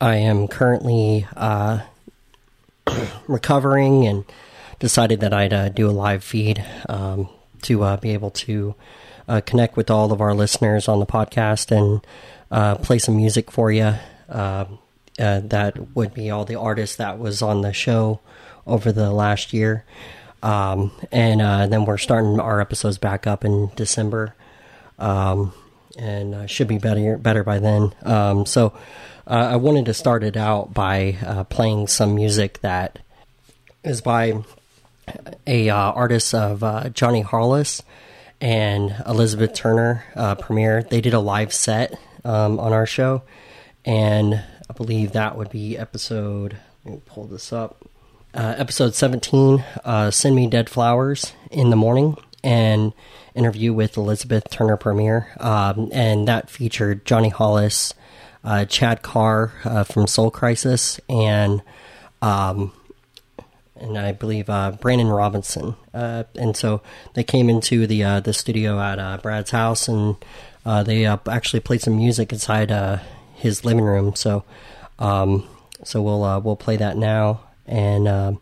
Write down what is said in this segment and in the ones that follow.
I am currently uh, recovering and decided that I'd uh, do a live feed um, to uh, be able to uh, connect with all of our listeners on the podcast and uh, play some music for you. Uh, that would be all the artists that was on the show over the last year. Um, and then we're starting our episodes back up in December. Um, and should be better better by then. Um, so I wanted to start it out by playing some music that is by a uh, artist of uh, Johnny Hollis and Elizabeth Turner uh, premiere. They did a live set um, on our show, and I believe that would be episode. Let me pull this up. Uh, episode 17, uh, Send Me Dead Flowers in the Morning, and interview with Elizabeth Turner premiere. Um, and that featured Johnny Hollis, uh, Chad Carr uh, from Soul Crisis, and um, and I believe uh, Brandon Robison. Uh, and so they came into the uh, the studio at uh, Brad's house, and they actually played some music inside his living room. So, um, so we'll we'll play that now. And um,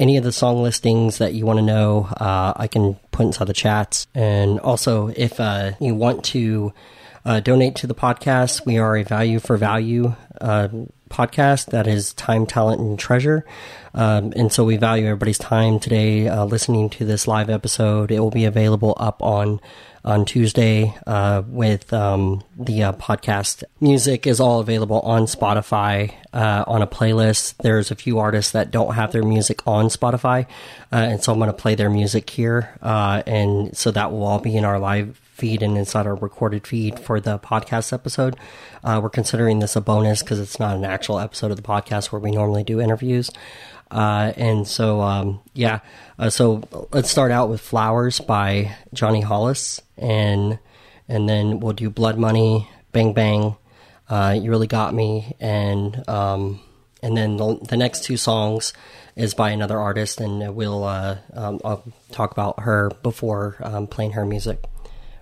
any of the song listings that you want to know, I can put inside the chats. And also, if you want to donate to the podcast, we are a value for value podcast that is time, talent, and treasure. Um, and so we value everybody's time today uh, listening to this live episode. It will be available up on on Tuesday uh, with um, the uh, podcast. Music is all available on Spotify uh, on a playlist. There's a few artists that don't have their music on Spotify, uh, and so I'm going to play their music here, uh, and so that will all be in our live feed and inside our recorded feed for the podcast episode. Uh, we're considering this a bonus because it's not an actual episode of the podcast where we normally do interviews. Uh, and so, um, yeah, uh, so let's start out with Flowers by Johnny Hollis, and and then we'll do Blood Money, Bang Bang, uh, You Really Got Me, and um, and then the, the, next two songs is by another artist, and we'll uh, um, I'll talk about her before um, playing her music.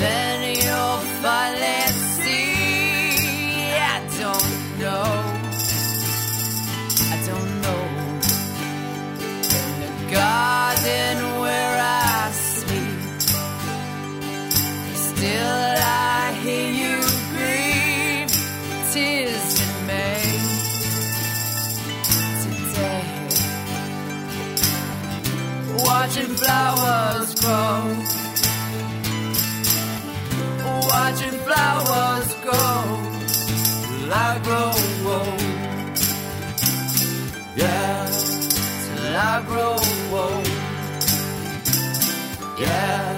then you'll finally see. I don't know. I don't know. In the garden where I sleep, still I hear you grieve. Tears in May today. Watching flowers grow. I grow old. Yeah.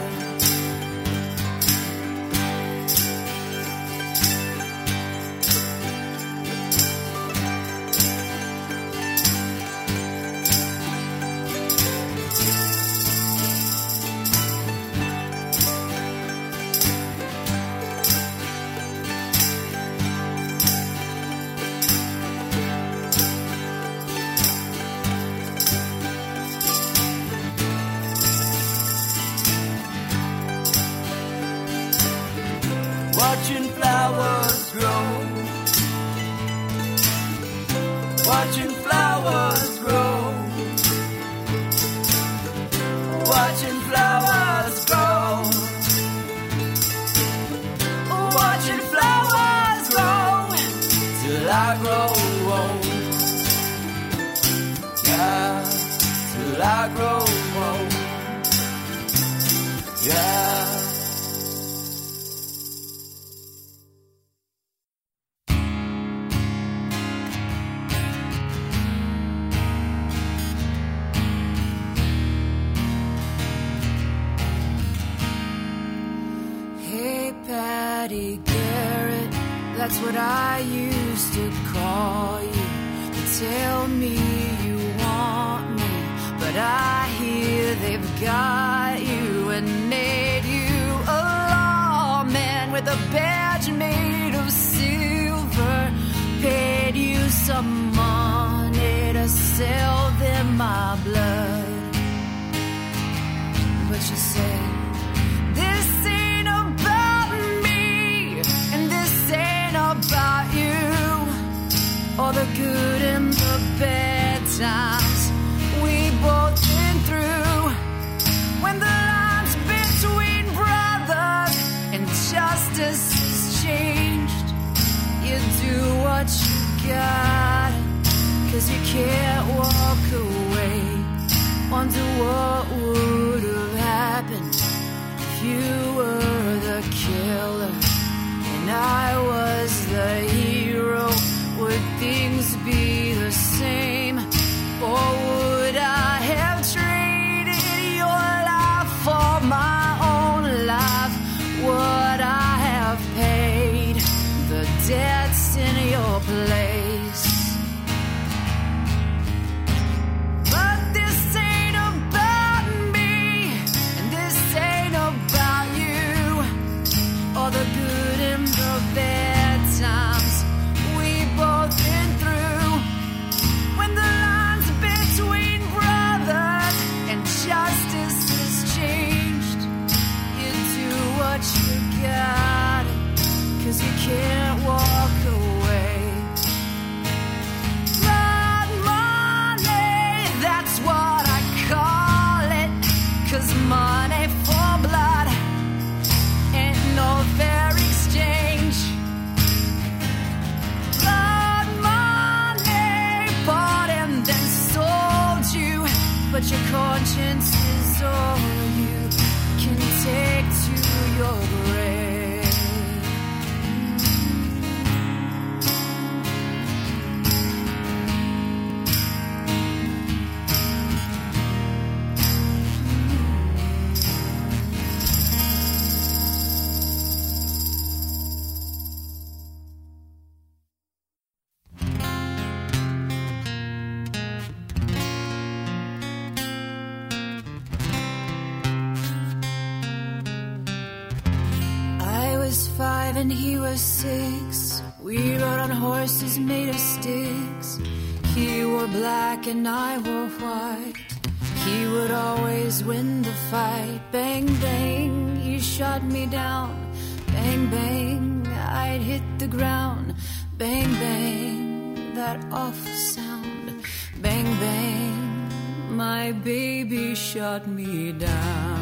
Garrett, that's what I used to call you. You tell me you want me, but I hear they've got you and made you a lawman with a badge made of silver. Paid you some money to sell cause you can't walk away. Wonder what would have happened if you were the killer and I was and I wore white. He would always win the fight. Bang, bang, he shot me down. Bang, bang, I'd hit the ground. Bang, bang, that awful sound. Bang, bang, my baby shot me down.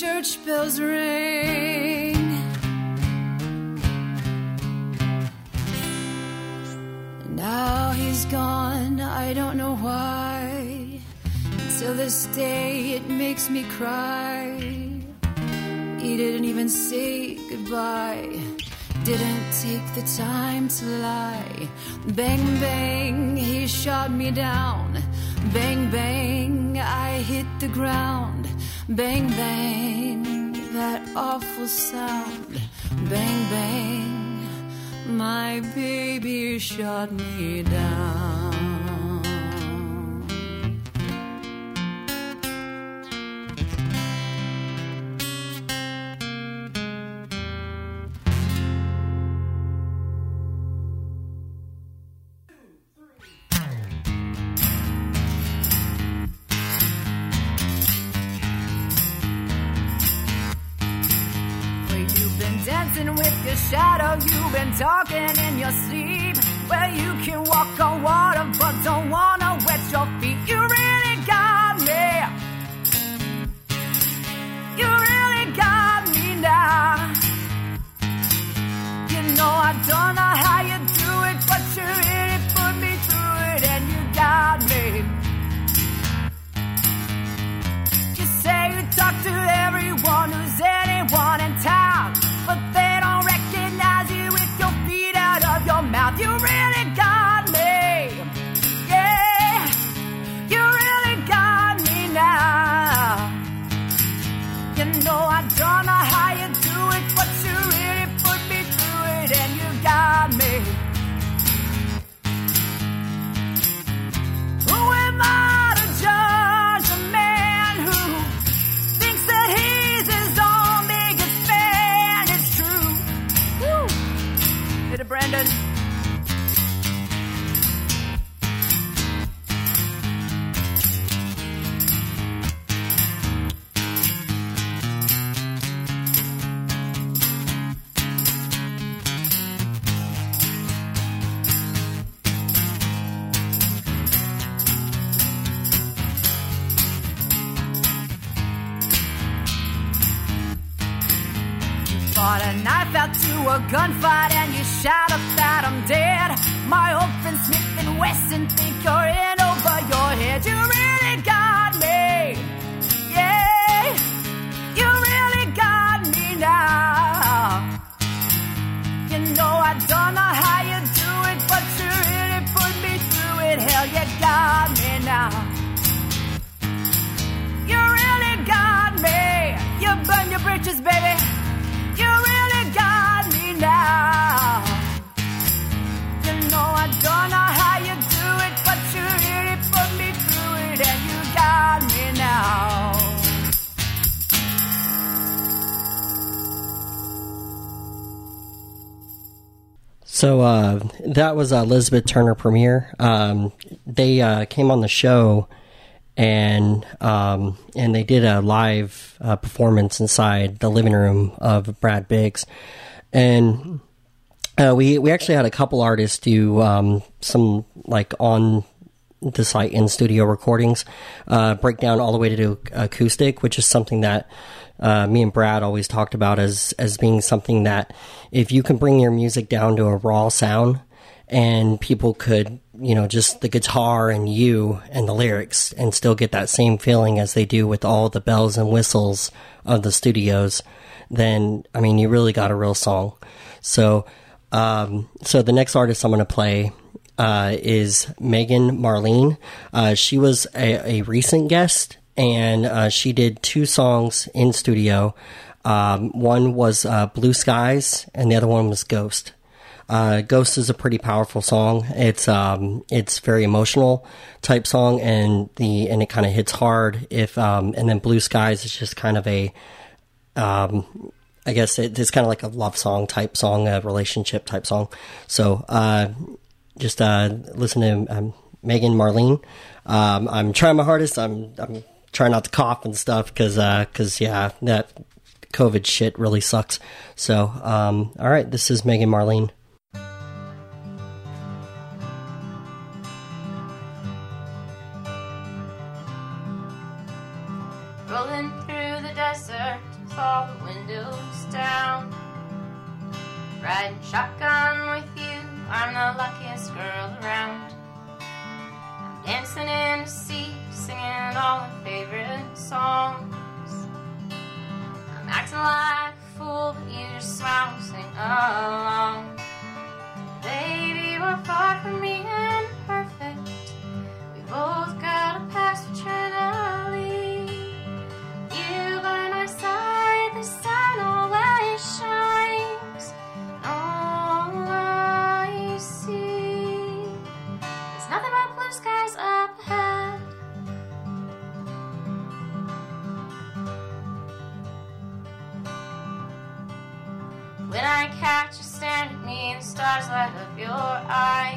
Church bells ring. Now he's gone, I don't know why. Till this day, it makes me cry. He didn't even say goodbye. Didn't take the time to lie. Bang, bang, he shot me down. Bang, bang, I hit the ground. Bang, bang, that awful sound. Bang, bang, my baby shot me down. A gunfight and you shout up that I'm dead. My old friend Smith and Wesson think you're in over your head. You really got me. Yeah, you really got me now. You know I don't know how you do it, but you really put me through it. Hell, you got me now. You really got me. You burn your bridges, baby. So uh, that was Elizabeth Turner Premiere. Um, they uh, came on the show and um, and they did a live uh, performance inside the living room of Brad Biggs, and uh, we we actually had a couple artists do um, some like on the site in studio recordings, uh, breakdown all the way to do acoustic, which is something that uh, me and Brad always talked about as as being something that if you can bring your music down to a raw sound and people could you know just the guitar and you and the lyrics and still get that same feeling as they do with all the bells and whistles of the studios then i mean you really got a real song so um, so the next artist i'm going to play uh, is Megan Marlene. Uh, she was a, a recent guest, and uh, she did two songs in studio. Um, one was uh, Blue Skies, and the other one was Ghost. Uh, Ghost is a pretty powerful song. It's um, it's very emotional type song, and the and it kind of hits hard. If um, and then Blue Skies is just kind of a um, I guess it, it's kind of like a love song type song, a relationship type song. So uh, just uh, listen to um, Megan Marlene. Um, I'm trying my hardest. I'm I'm trying not to cough and stuff because uh because yeah that COVID shit really sucks. So um, all right, this is Megan Marlene. Rolling through the desert all the windows down. Riding shotgun with you, I'm the luckiest girl Dancing in the sea, singing all my favorite songs. I'm acting like a fool, but you just smile and sing along. Baby, we're far from being perfect. We both got a past we're trying to When I catch you staring at me, the stars light up your eyes.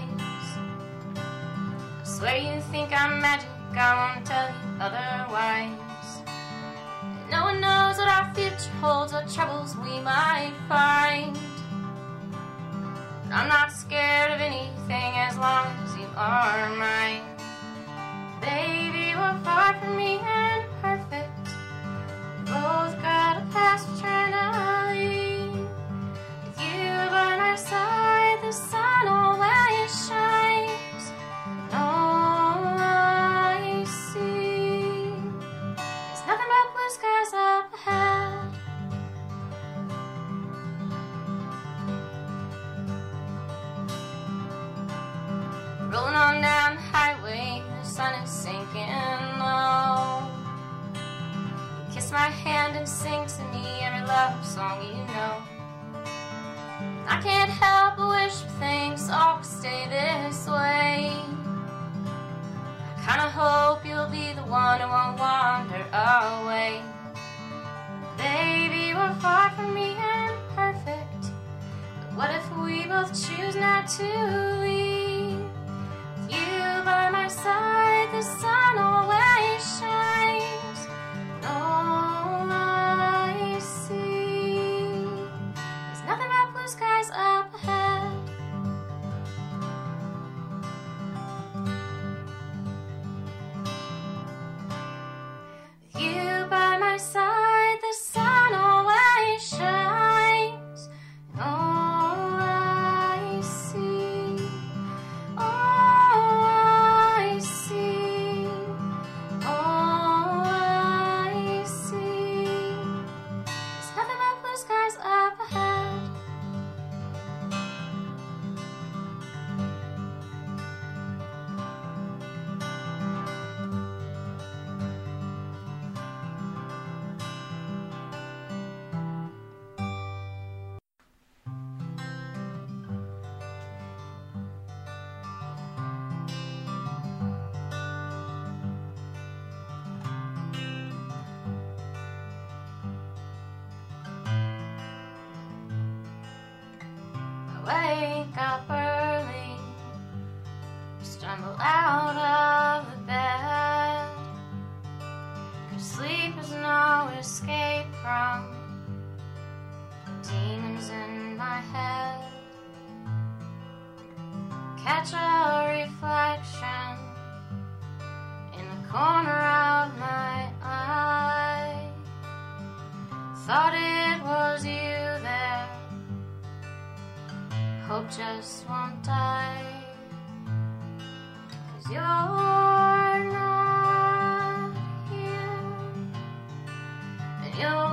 I swear you think I'm magic, I won't tell you otherwise. No one knows what our future holds, what troubles we might find. But I'm not scared of anything as long as you are mine. Baby, you are far from me and perfect. We both got a past we're trying to leave. By my side, the sun always shines. All I see is nothing but blue skies up ahead. Rolling on down the highway, the sun is sinking low. You kiss my hand and sing to me every love song you know. I can't help but wish things always stay this way. I kinda hope you'll be the one who won't wander away. Baby, we're far from being perfect. But what if we both choose not to leave? You by my side, the sun always stumble out of the bed. Cause sleep is no escape from demons in my head. Catch a reflection in the corner of my eye. Thought it was you there hope just won't die. You're not here, and you're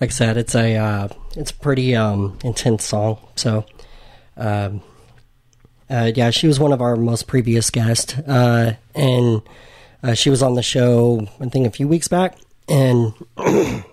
like I said, it's a uh, it's a pretty um, intense song. So, um, uh, yeah, she was one of our most previous guests, uh, and uh, she was on the show I think a few weeks back, and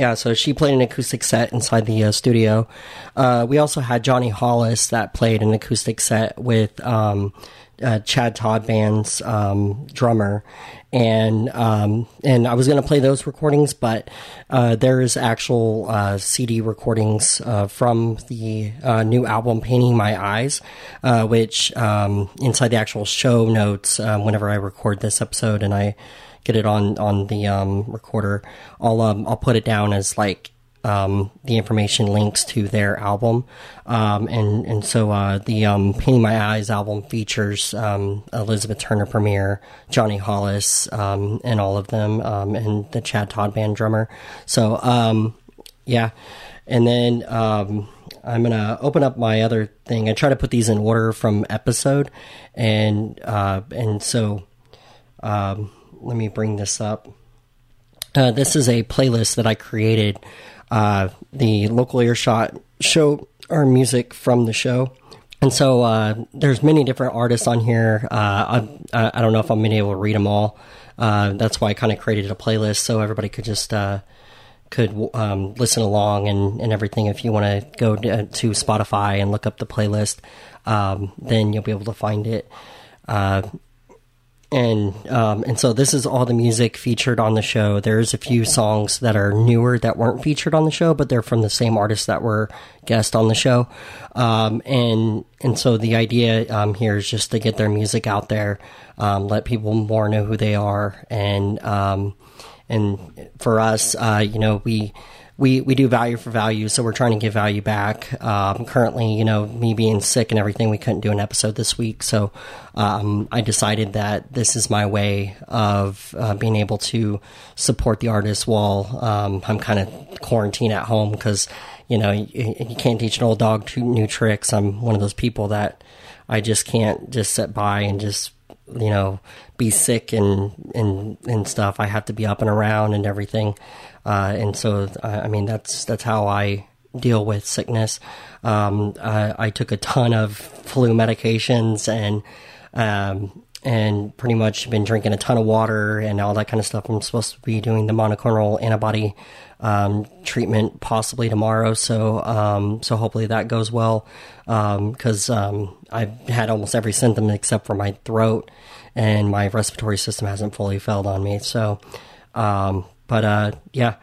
yeah, so she played an acoustic set inside the uh, studio. Uh, we also had Johnny Hollis that played an acoustic set with um, uh, Chad Todd Band's um, drummer, and um, and I was going to play those recordings, but uh, there's actual uh, CD recordings uh, from the uh, new album "Painting My Eyes," uh, which um, inside the actual show notes, um, whenever I record this episode and I get it on on the um, recorder, I'll um, I'll put it down as like um, the information links to their album, um, and and so uh, the um, "Painting My Eyes" album features um, Elizabeth Turner Premiere, Johnny Hollis, um, and all of them, um, and the Chad Todd Band drummer. So um, yeah, and then um, I'm gonna open up my other thing. I try to put these in order from episode, and uh, and so um, let me bring this up. Uh, this is a playlist that I created. Uh, the local earshot show our music from the show, and so uh, there's many different artists on here. Uh, I, I don't know if I'm to be able to read them all. Uh, that's why I kind of created a playlist so everybody could just uh, could um, listen along and, and everything. If you want to go to, to Spotify and look up the playlist, um, then you'll be able to find it. And um, and so this is all the music featured on the show. There's a few songs that are newer that weren't featured on the show, but they're from the same artists that were guest on the show. Um, and and so the idea um, here is just to get their music out there, um, let people more know who they are, and um, and for us, uh, you know, we we we do value for value, so we're trying to give value back. Um, currently, you know, me being sick and everything, we couldn't do an episode this week, so um, I decided that this is my way of uh, being able to support the artist while um, I'm kind of quarantined at home because you know you, you can't teach an old dog two new tricks. I'm one of those people that I just can't just sit by and just you know be sick and and and stuff. I have to be up and around and everything. Uh, and so, I I mean, that's that's how I deal with sickness. Um, I, I took a ton of flu medications and um, and pretty much been drinking a ton of water and all that kind of stuff. I'm supposed to be doing the monoclonal antibody um, treatment possibly tomorrow. So um, so hopefully that goes well because um, I've had almost every symptom except for my throat and my respiratory system hasn't fully failed on me. So. But uh, yeah,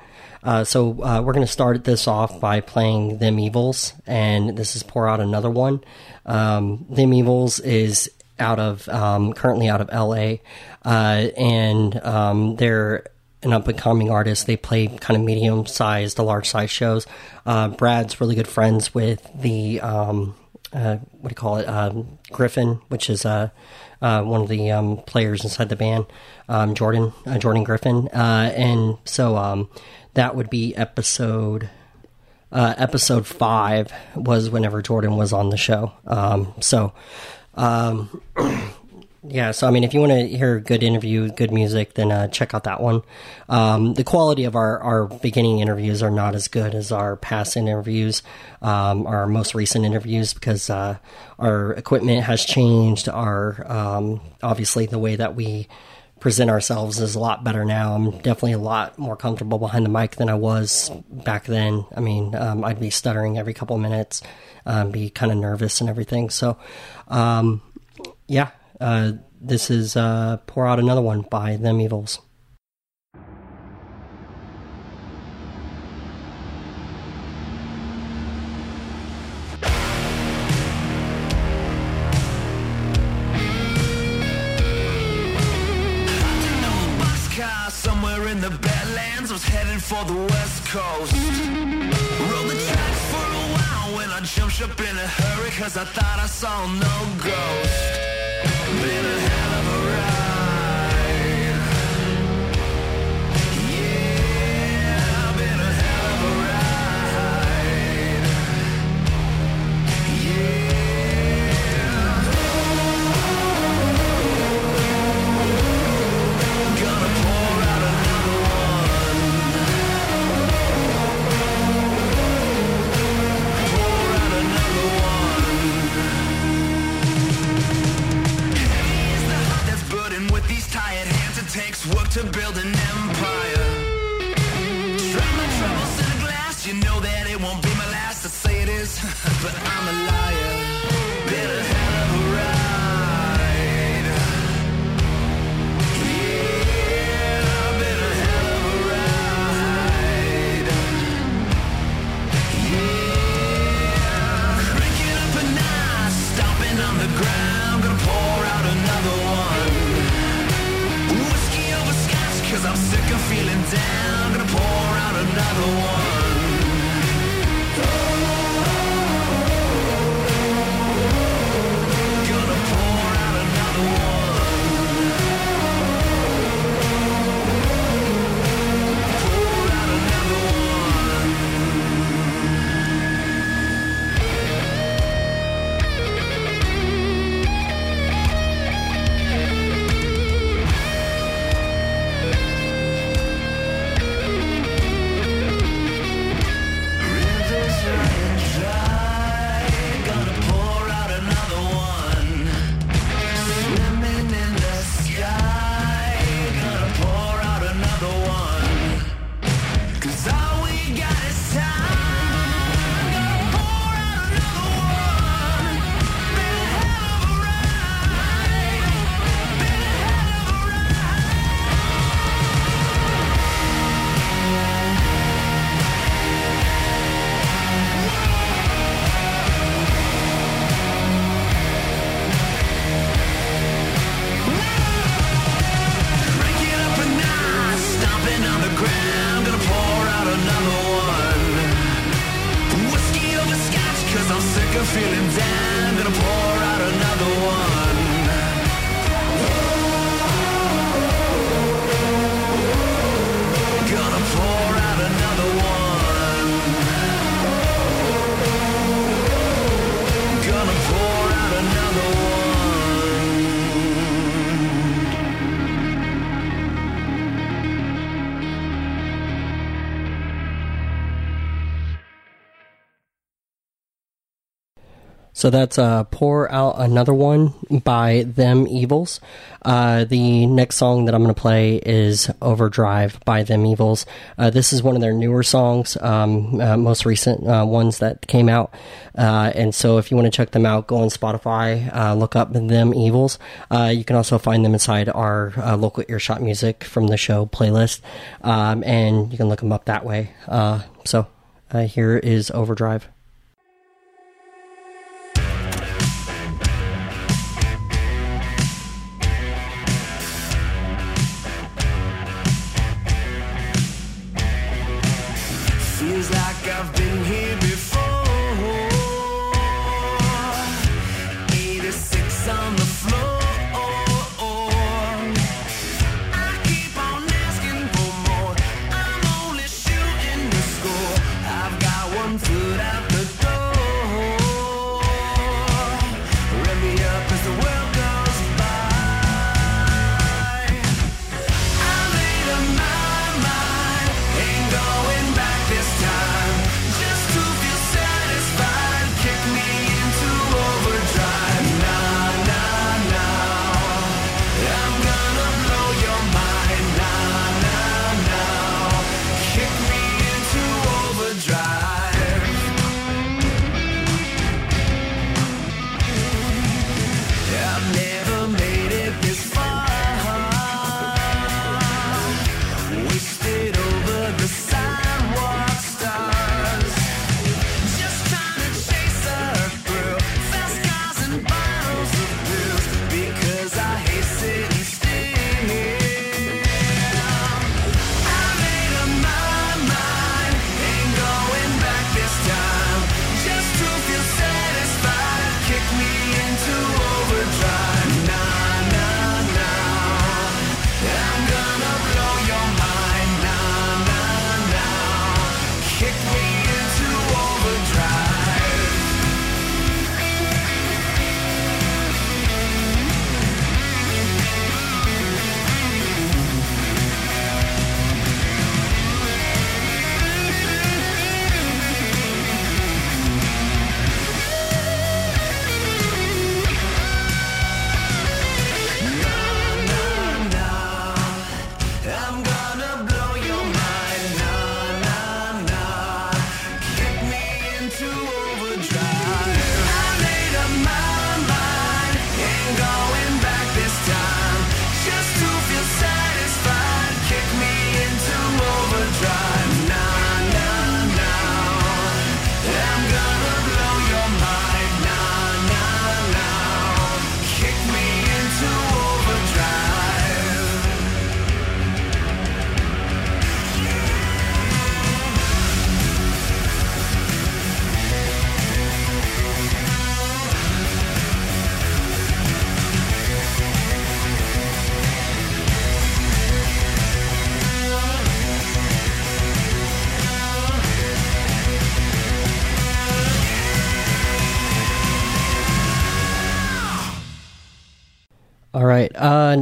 uh, so uh, we're going to start this off by playing Them Evils, and this is Pour Out Another One. Um, Them Evils is out of um, currently out of LA, uh, and um, they're an up and coming artist. They play kind of medium sized to large size shows. Uh, Brad's really good friends with the um, uh, what do you call it? Um, Griffin, which is uh, uh, one of the um, players inside the band, um, Jordan uh, Jordan Griffin, uh, and so um, that would be episode. Episode five was whenever Jordan was on the show. Um, so, um, yeah. So, I mean, if you want to hear good interview, good music, then uh, check out that one. Um, the quality of our, our beginning interviews are not as good as our past interviews, um, our most recent interviews, because uh, our equipment has changed. Our um, obviously the way that we present ourselves is a lot better now. I'm definitely a lot more comfortable behind the mic than I was back then. I mean, um, I'd be stuttering every couple minutes, um, be kind of nervous and everything. So, um, yeah, uh, this is uh, Pour Out Another One by Them Evils. somewhere in the Badlands. was heading for the West Coast. Rode the tracks for a while when I jumped ship in a hurry, cause I thought I saw no ghost. Been a hell to build an empire. Drown my troubles in a glass. You know that it won't be my last. I say it is, but I'm a another one. So that's uh, Pour Out Another One by Them Evils. Uh, the next song that I'm going to play is Overdrive by Them Evils. Uh, this is one of their newer songs, um, uh, most recent uh, ones that came out. Uh, and so if you want to check them out, go on Spotify, look up Them Evils. You can also find them inside our local earshot music from the show playlist. Um, and you can look them up that way. So here is Overdrive.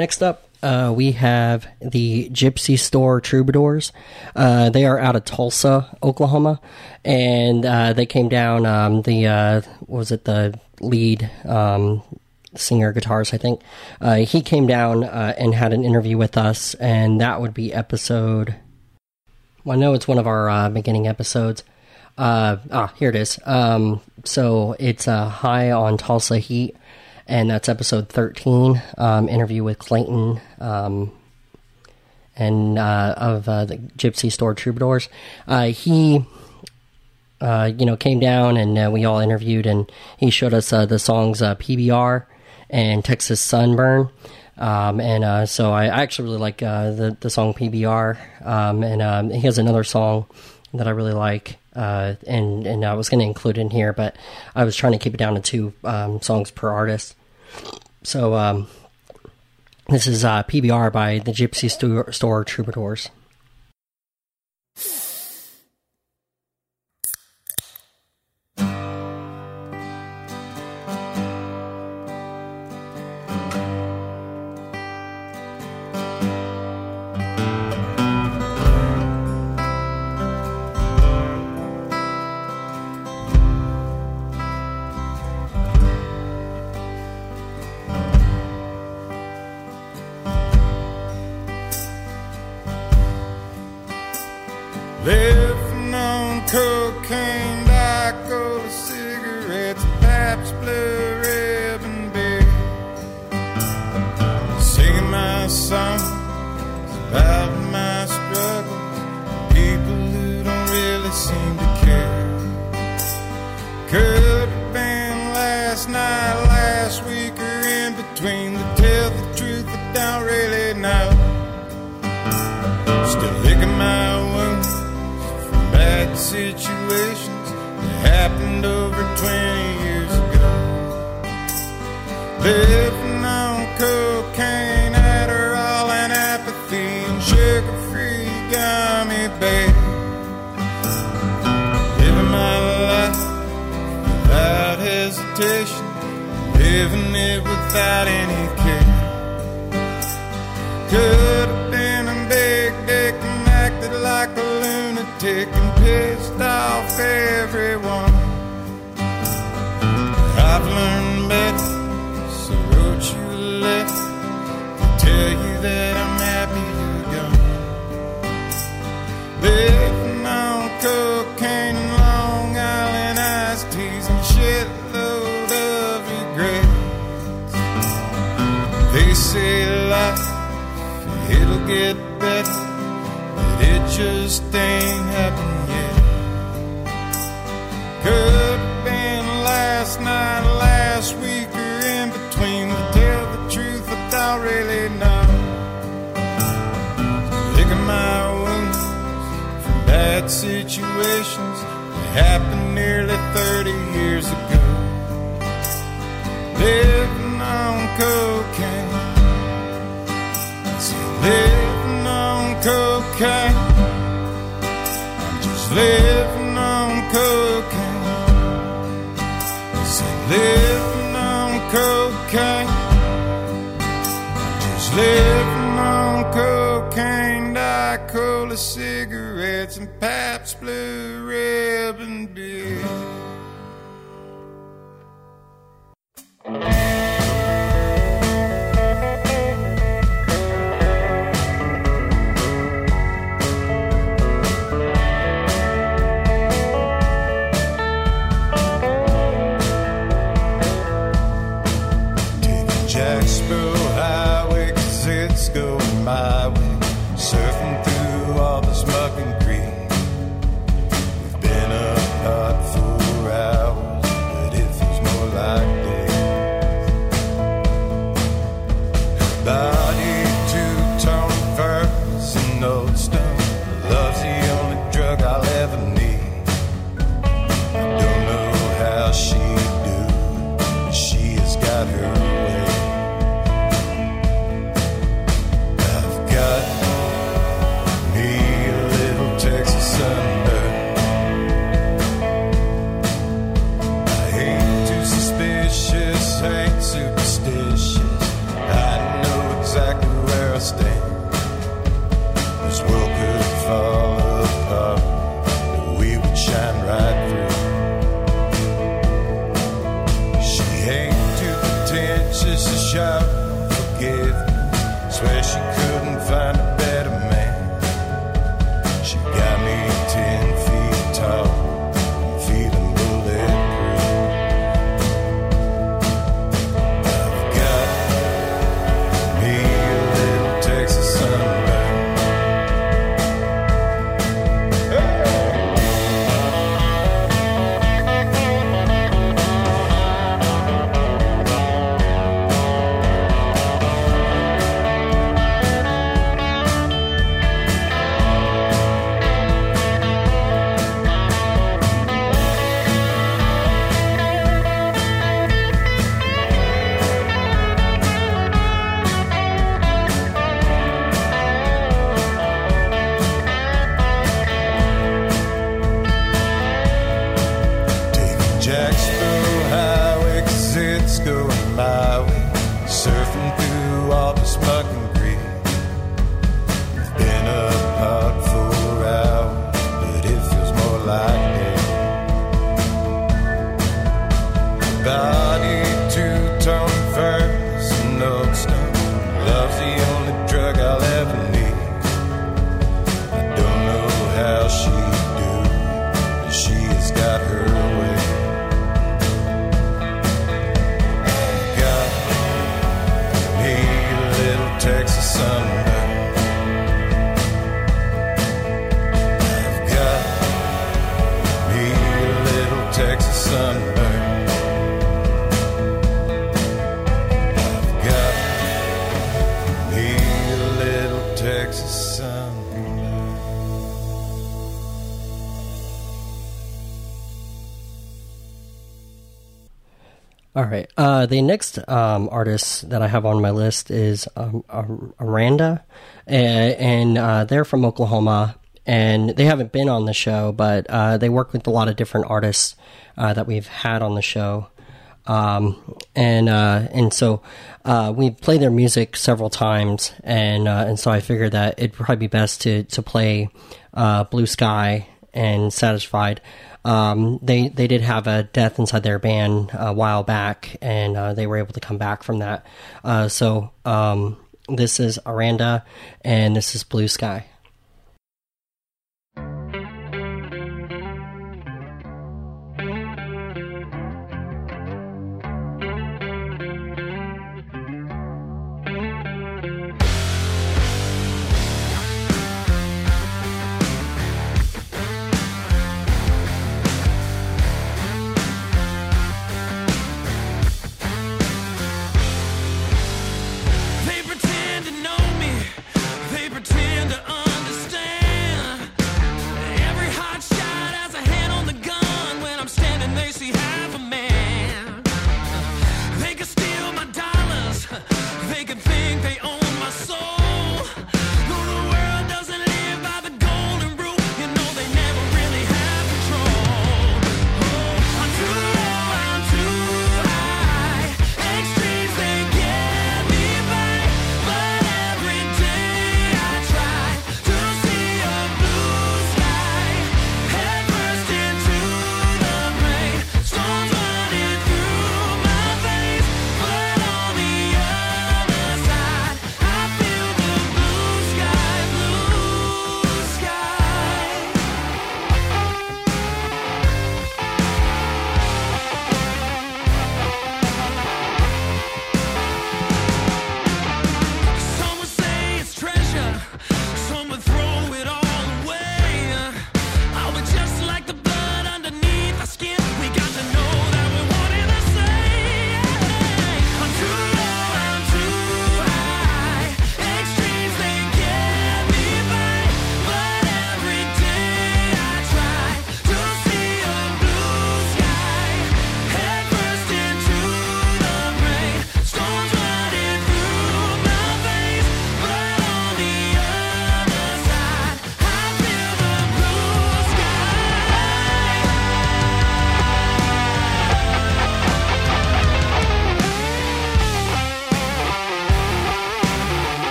Next up, uh, we have the Gypsy Store Troubadours. Uh, they are out of Tulsa, Oklahoma, and uh, they came down. Um, the uh, was it the lead um, singer guitarist? I think uh, he came down uh, and had an interview with us, and that would be episode. Well, I know it's one of our beginning episodes. Ah, here it is. Um, so it's High on Tulsa Heat, and that's episode 13. Um, interview with Clayton um, and uh, of uh, the Gypsy Store Troubadours. Uh, he, uh, you know, came down and uh, we all interviewed, and he showed us uh, the songs PBR and Texas Sunburn. Um, and so I, actually really like the the song PBR, um, and um, he has another song that I really like, uh, and and I was going to include in here, but I was trying to keep it down to two um, songs per artist. So um, this is uh, PBR by the Gypsy Store, Store Troubadours. Say life it'll get better, but it just ain't happened yet. Could have been last night, last week, or in between. To tell the truth, I don't really know. Licking my wounds from bad situations that happened nearly 30 years ago. Living on cocaine. Living on cocaine. I'm just living on cocaine. Say living on cocaine. I'm just living on cocaine, Diet-Cola cigarettes, and Pabst Blue she Uh, the next um, artist that I have on my list is um, Aranda, and, uh, they're from Oklahoma. And they haven't been on the show, but uh, they work with a lot of different artists uh, that we've had on the show. Um, and uh, and so we played their music several times, and and so I figured that it'd probably be best to to play Blue Sky and Satisfied. Um, they they did have a death inside their band a while back, and uh, they were able to come back from that. Uh, so um, this is Aranda, and this is Blue Sky.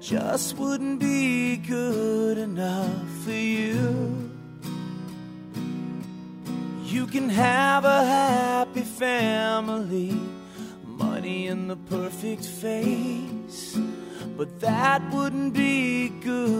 Just wouldn't be good enough for you. You can have a happy family, money and the perfect face, but that wouldn't be good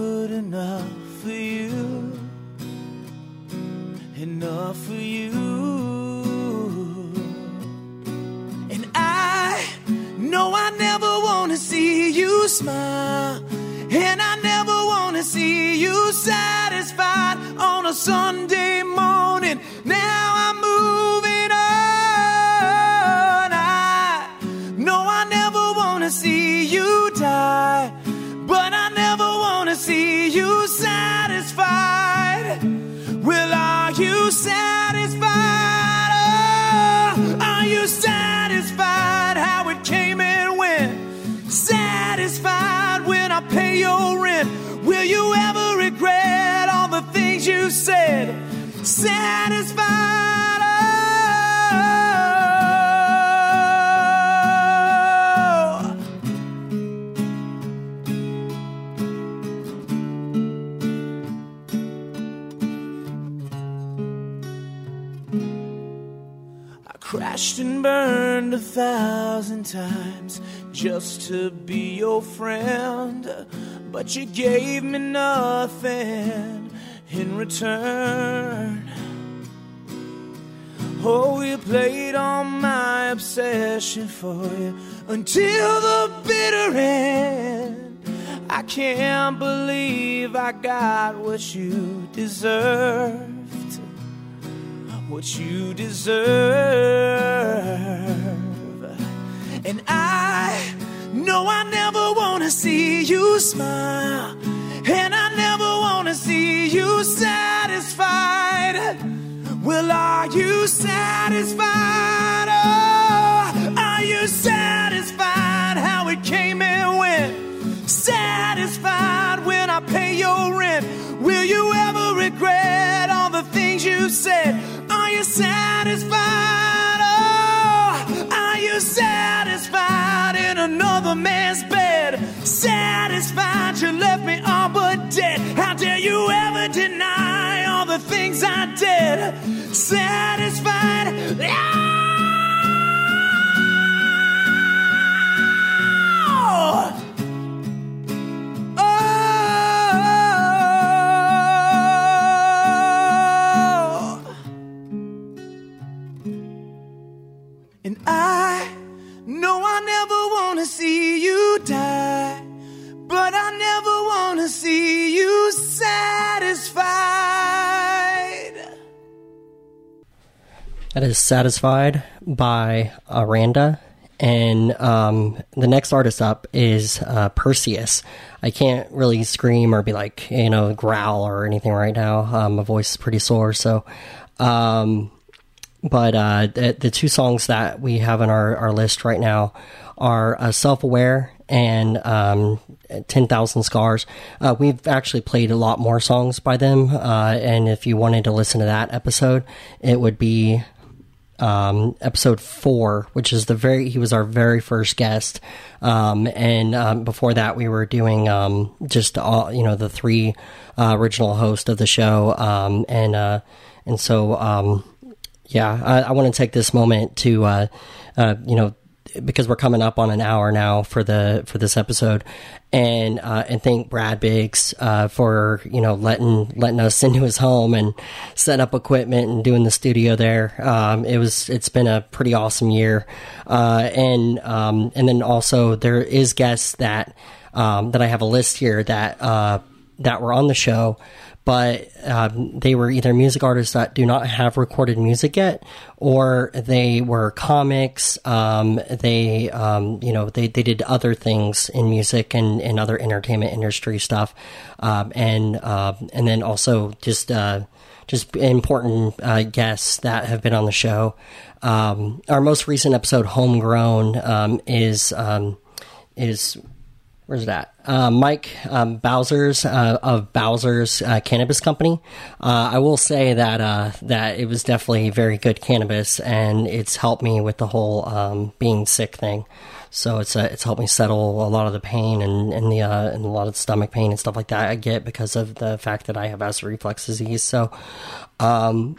Sunday thousand times just to be your friend, but you gave me nothing in return. Oh, you played on my obsession for you until the bitter end. I can't believe I got what you deserved what you deserve. And I know I never want to see you smile. And I never want to see you satisfied. Well, are you satisfied? How dare you ever deny all the things I did? Satisfied? Oh! Oh, and I know I never want to see you die, I never want to see you satisfied. That is Satisfied by Aranda. And um, the next artist up is uh, Perseus. I can't really scream or be like, you know, growl or anything right now. Um, my voice is pretty sore. So, um, but uh, the, the two songs that we have on our, our list right now are uh, Self Aware and um, 10,000 Scars. Uh, we've actually played a lot more songs by them. Uh, and if you wanted to listen to that episode, it would be um, episode four, which is the very he was our very first guest, um, and um, before that we were doing um, just all you know the three uh, original hosts of the show, um, and uh, and so yeah, I, I want to take this moment to uh, uh, you know because we're coming up on an hour now for the for this episode, and uh, and thank Brad Biggs uh, for you know letting letting us into his home and setting up equipment and doing the studio there. Um, it was it's been a pretty awesome year, uh, and um, and then also there is guests that um, that I have a list here that uh, that were on the show but um, they were either music artists that do not have recorded music yet, or they were comics. Um, they, um, you know, they, they did other things in music and, and other entertainment industry stuff, um, and uh, and then also just uh, just important uh, guests that have been on the show. Um, our most recent episode, Homegrown, um, is is where's that? Uh, Mike um, Bowser's uh, of Bowser's uh, Cannabis Company. Uh, I will say that uh, that it was definitely very good cannabis, and it's helped me with the whole um, being sick thing. So it's uh, it's helped me settle a lot of the pain and and the and a lot of stomach pain and stuff like that I get because of the fact that I have acid reflux disease. So. Um,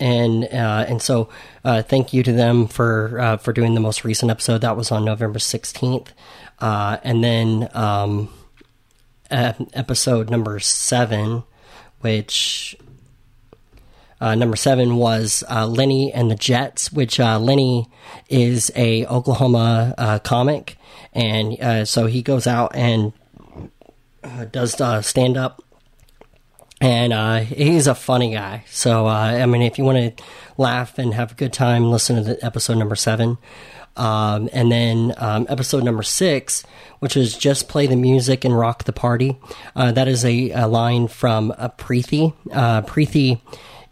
and uh, and so uh, thank you to them for uh, for doing the most recent episode that was on November sixteenth, uh, and then um, episode number seven, which uh, number seven was uh, Lenny and the Jets, which uh, Lenny is a Oklahoma uh, comic, and uh, so he goes out and uh, does stand up and he's a funny guy. So I mean, if you want to laugh and have a good time, listen to the episode number seven, um, and then um, episode number six, which is just play the music and rock the party. Uh, that is a, a line from uh, Preeti. Uh, Preeti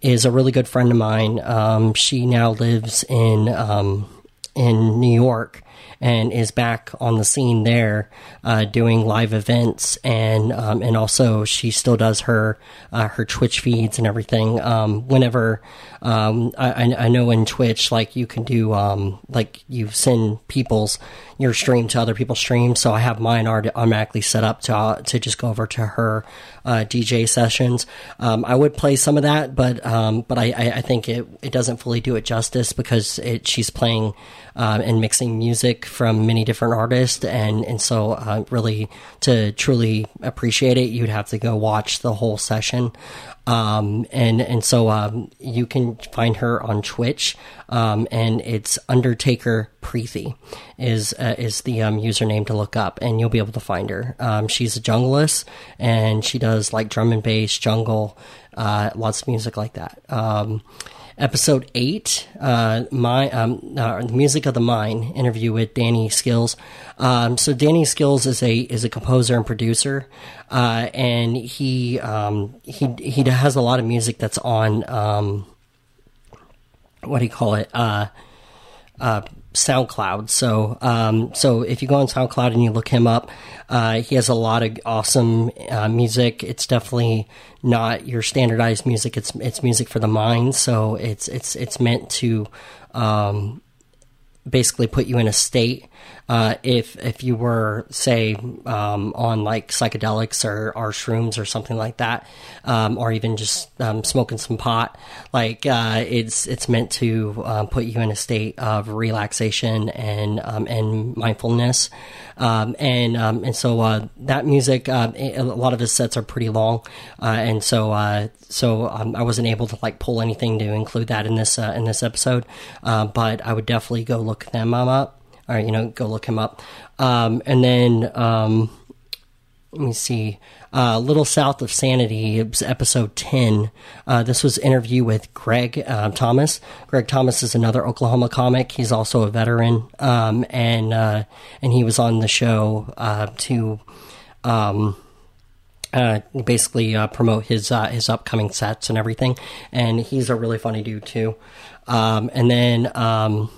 is a really good friend of mine. Um, she now lives in um, in New York and is back on the scene there uh, doing live events and um, and also she still does her uh, her Twitch feeds and everything. Um, whenever um, I, I- know in Twitch, like you can do um, like you send people's your stream to other people's streams. So I have mine already automatically set up to uh, to just go over to her uh, DJ sessions. Um, I would play some of that, but um, but I, I, I think it it doesn't fully do it justice because it she's playing um, and mixing music from many different artists, and and so uh, really to truly appreciate it, you'd have to go watch the whole session. Um, and and so um, you can find her on Twitch, um, and it's Undertaker Preeti is uh, is the um, username to look up, and you'll be able to find her. Um, she's a junglist, and she does like drum and bass, jungle, uh, lots of music like that. Episode eight, uh, my um, uh, the music of the mine interview with Danny Skills. Um, so Danny Skills is a is a composer and producer, uh, and he um, he he has a lot of music that's on um, what do you call it? Uh, uh, SoundCloud. So, um, so if you go on SoundCloud and you look him up, uh, he has a lot of awesome uh, music. It's definitely not your standardized music. It's it's music for the mind. So it's it's it's meant to um, basically put you in a state. Uh, if if you were say um, on like psychedelics or, or shrooms or something like that, um, or even just um, smoking some pot, like uh, it's it's meant to um, put you in a state of relaxation and um, and mindfulness, um, and um, and so uh, that music, uh, a lot of his sets are pretty long, uh, and so uh, so I wasn't able to like pull anything to include that in this uh, in this episode, uh, but I would definitely go look them up, or you know, go look him up, um, and then um, let me see. Uh, Little South of Sanity, episode 10. Uh, this was interview with Greg uh, Thomas. Greg Thomas is another Oklahoma comic. He's also a veteran. Um, and, uh, and he was on the show, uh, to, um, uh, basically promote his uh, his upcoming sets and everything. And he's a really funny dude too. Um, and then um,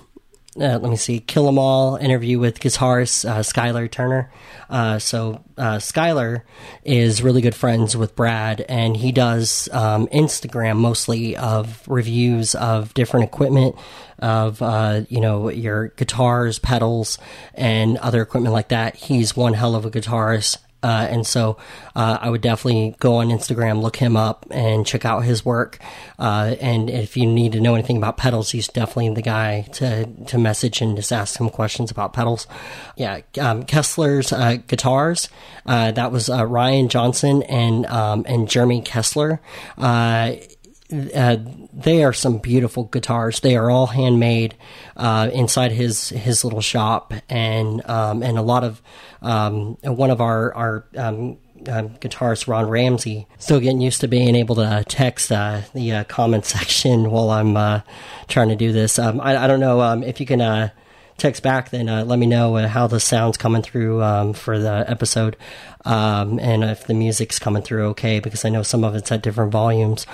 uh, let me see, Kill 'Em All interview with guitarist uh, Skylar Turner. Uh, so uh, Skylar is really good friends with Brad, and he does um, Instagram mostly of reviews of different equipment, of uh, you know your guitars, pedals, and other equipment like that. He's one hell of a guitarist. Uh, and so uh, I would definitely go on Instagram, look him up, and check out his work. Uh, and if you need to know anything about pedals, he's definitely the guy to to message and just ask him questions about pedals. Yeah, um, Kessler's uh, guitars. Uh, that was uh, Ryan Johnson and um, and Jeremy Kessler. Uh, they are some beautiful guitars. They are all handmade uh, inside his his little shop, and um, and a lot of um, one of our our um, um, guitarist Ron Ramsey still getting used to being able to text uh, the uh, comment section while I'm uh, trying to do this. Um, I, I don't know um, if you can uh, text back, then uh, let me know uh, how the sound's coming through um, for the episode, um, and if the music's coming through okay, because I know some of it's at different volumes.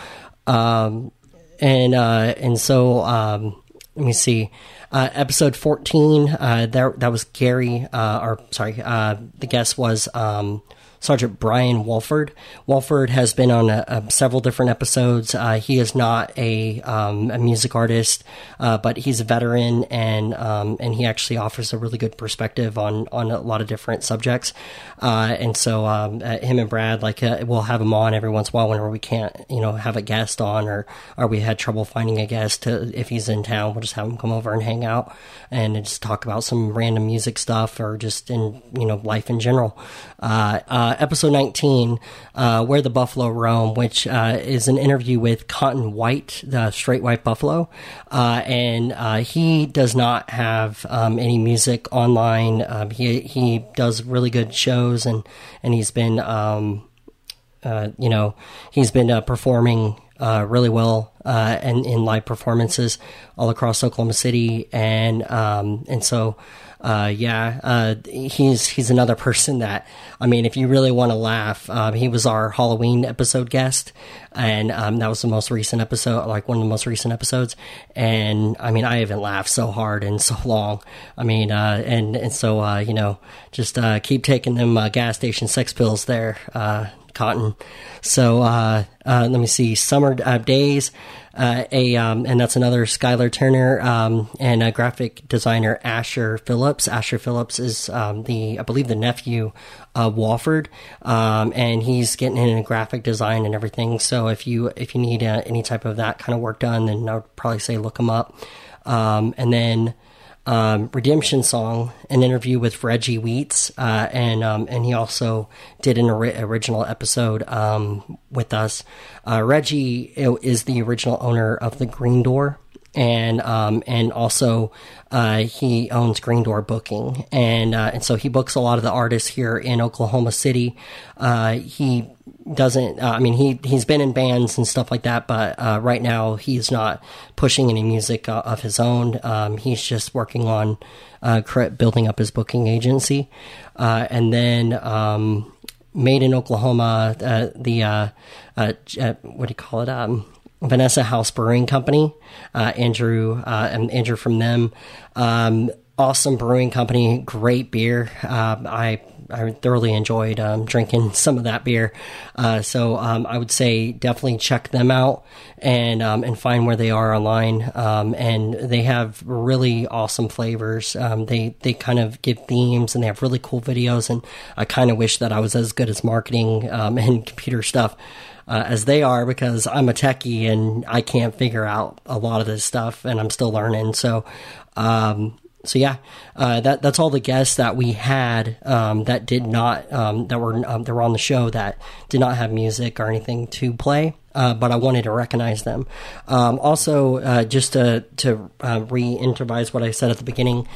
Um, and uh, and so um, let me see. Uh, episode 14, uh, that was Gary, uh, or sorry, uh, the guest was um, Sergeant Brian Walford. Walford has been on uh uh several different episodes. Uh, he is not a, um, a music artist, uh, but he's a veteran, and um, and he actually offers a really good perspective on on a lot of different subjects. Uh, and so um, uh, him and Brad, like, uh, we'll have him on every once in a while whenever we can't, you know, have a guest on, or or we had trouble finding a guest to, if he's in town. We'll just have him come over and hang out and just talk about some random music stuff or just in you know life in general. Uh, episode 19, uh, Where the Buffalo Roam, which uh, is an interview with Cotton White, the straight white buffalo. Uh, and uh, he does not have um, any music online. Um, he, he does really good shows and, and he's been, um, you know, he's been performing uh, really well uh, and in live performances all across Oklahoma City, and um, and so. Uh, yeah, uh, he's he's another person that I mean, if you really want to laugh, um, he was our Halloween episode guest, and um, that was the most recent episode, like one of the most recent episodes. And I mean, I haven't laughed so hard in so long. I mean, uh, and and so uh, you know, just keep taking them gas station sex pills there, Cotton. So uh, uh, let me see, Summer uh, Days, uh, a um, and that's another Skylar Turner um, and a graphic designer Asher Phillips. Asher Phillips is um, the I believe the nephew of Walford, um, and he's getting into graphic design and everything. So if you if you need uh, any type of that kind of work done, then I would probably say look him up. Um, and then um, Redemption Song, an interview with Reggie Wheats, uh, and um, and he also did an ori- original episode um, with us. Uh, Reggie is the original owner of the Green Door, and um, and also uh, he owns Green Door Booking, and uh, and so he books a lot of the artists here in Oklahoma City. Uh, he doesn't. Uh, I mean, he he's been in bands and stuff like that, but uh, right now he's not pushing any music uh, of his own. Um, he's just working on building up his booking agency, and then. Um, Made in Oklahoma, the what do you call it? Vanessa House Brewing Company, uh, Andrew uh, and Andrew from them. Um, awesome brewing company, great beer. Um, I I thoroughly enjoyed um, drinking some of that beer. Uh, so um, I would say definitely check them out and um, and find where they are online. Um, and they have really awesome flavors. Um, they they kind of give themes and they have really cool videos. And I kind of wish that I was as good as marketing and computer stuff. Uh, as they are because I'm a techie and I can't figure out a lot of this stuff and I'm still learning. So, um, so yeah, uh, that that's all the guests that we had um, that did not um, that were um, that were on the show that did not have music or anything to play. Uh, but I wanted to recognize them. Um, also, uh, just to to uh, re-improvise what I said at the beginning,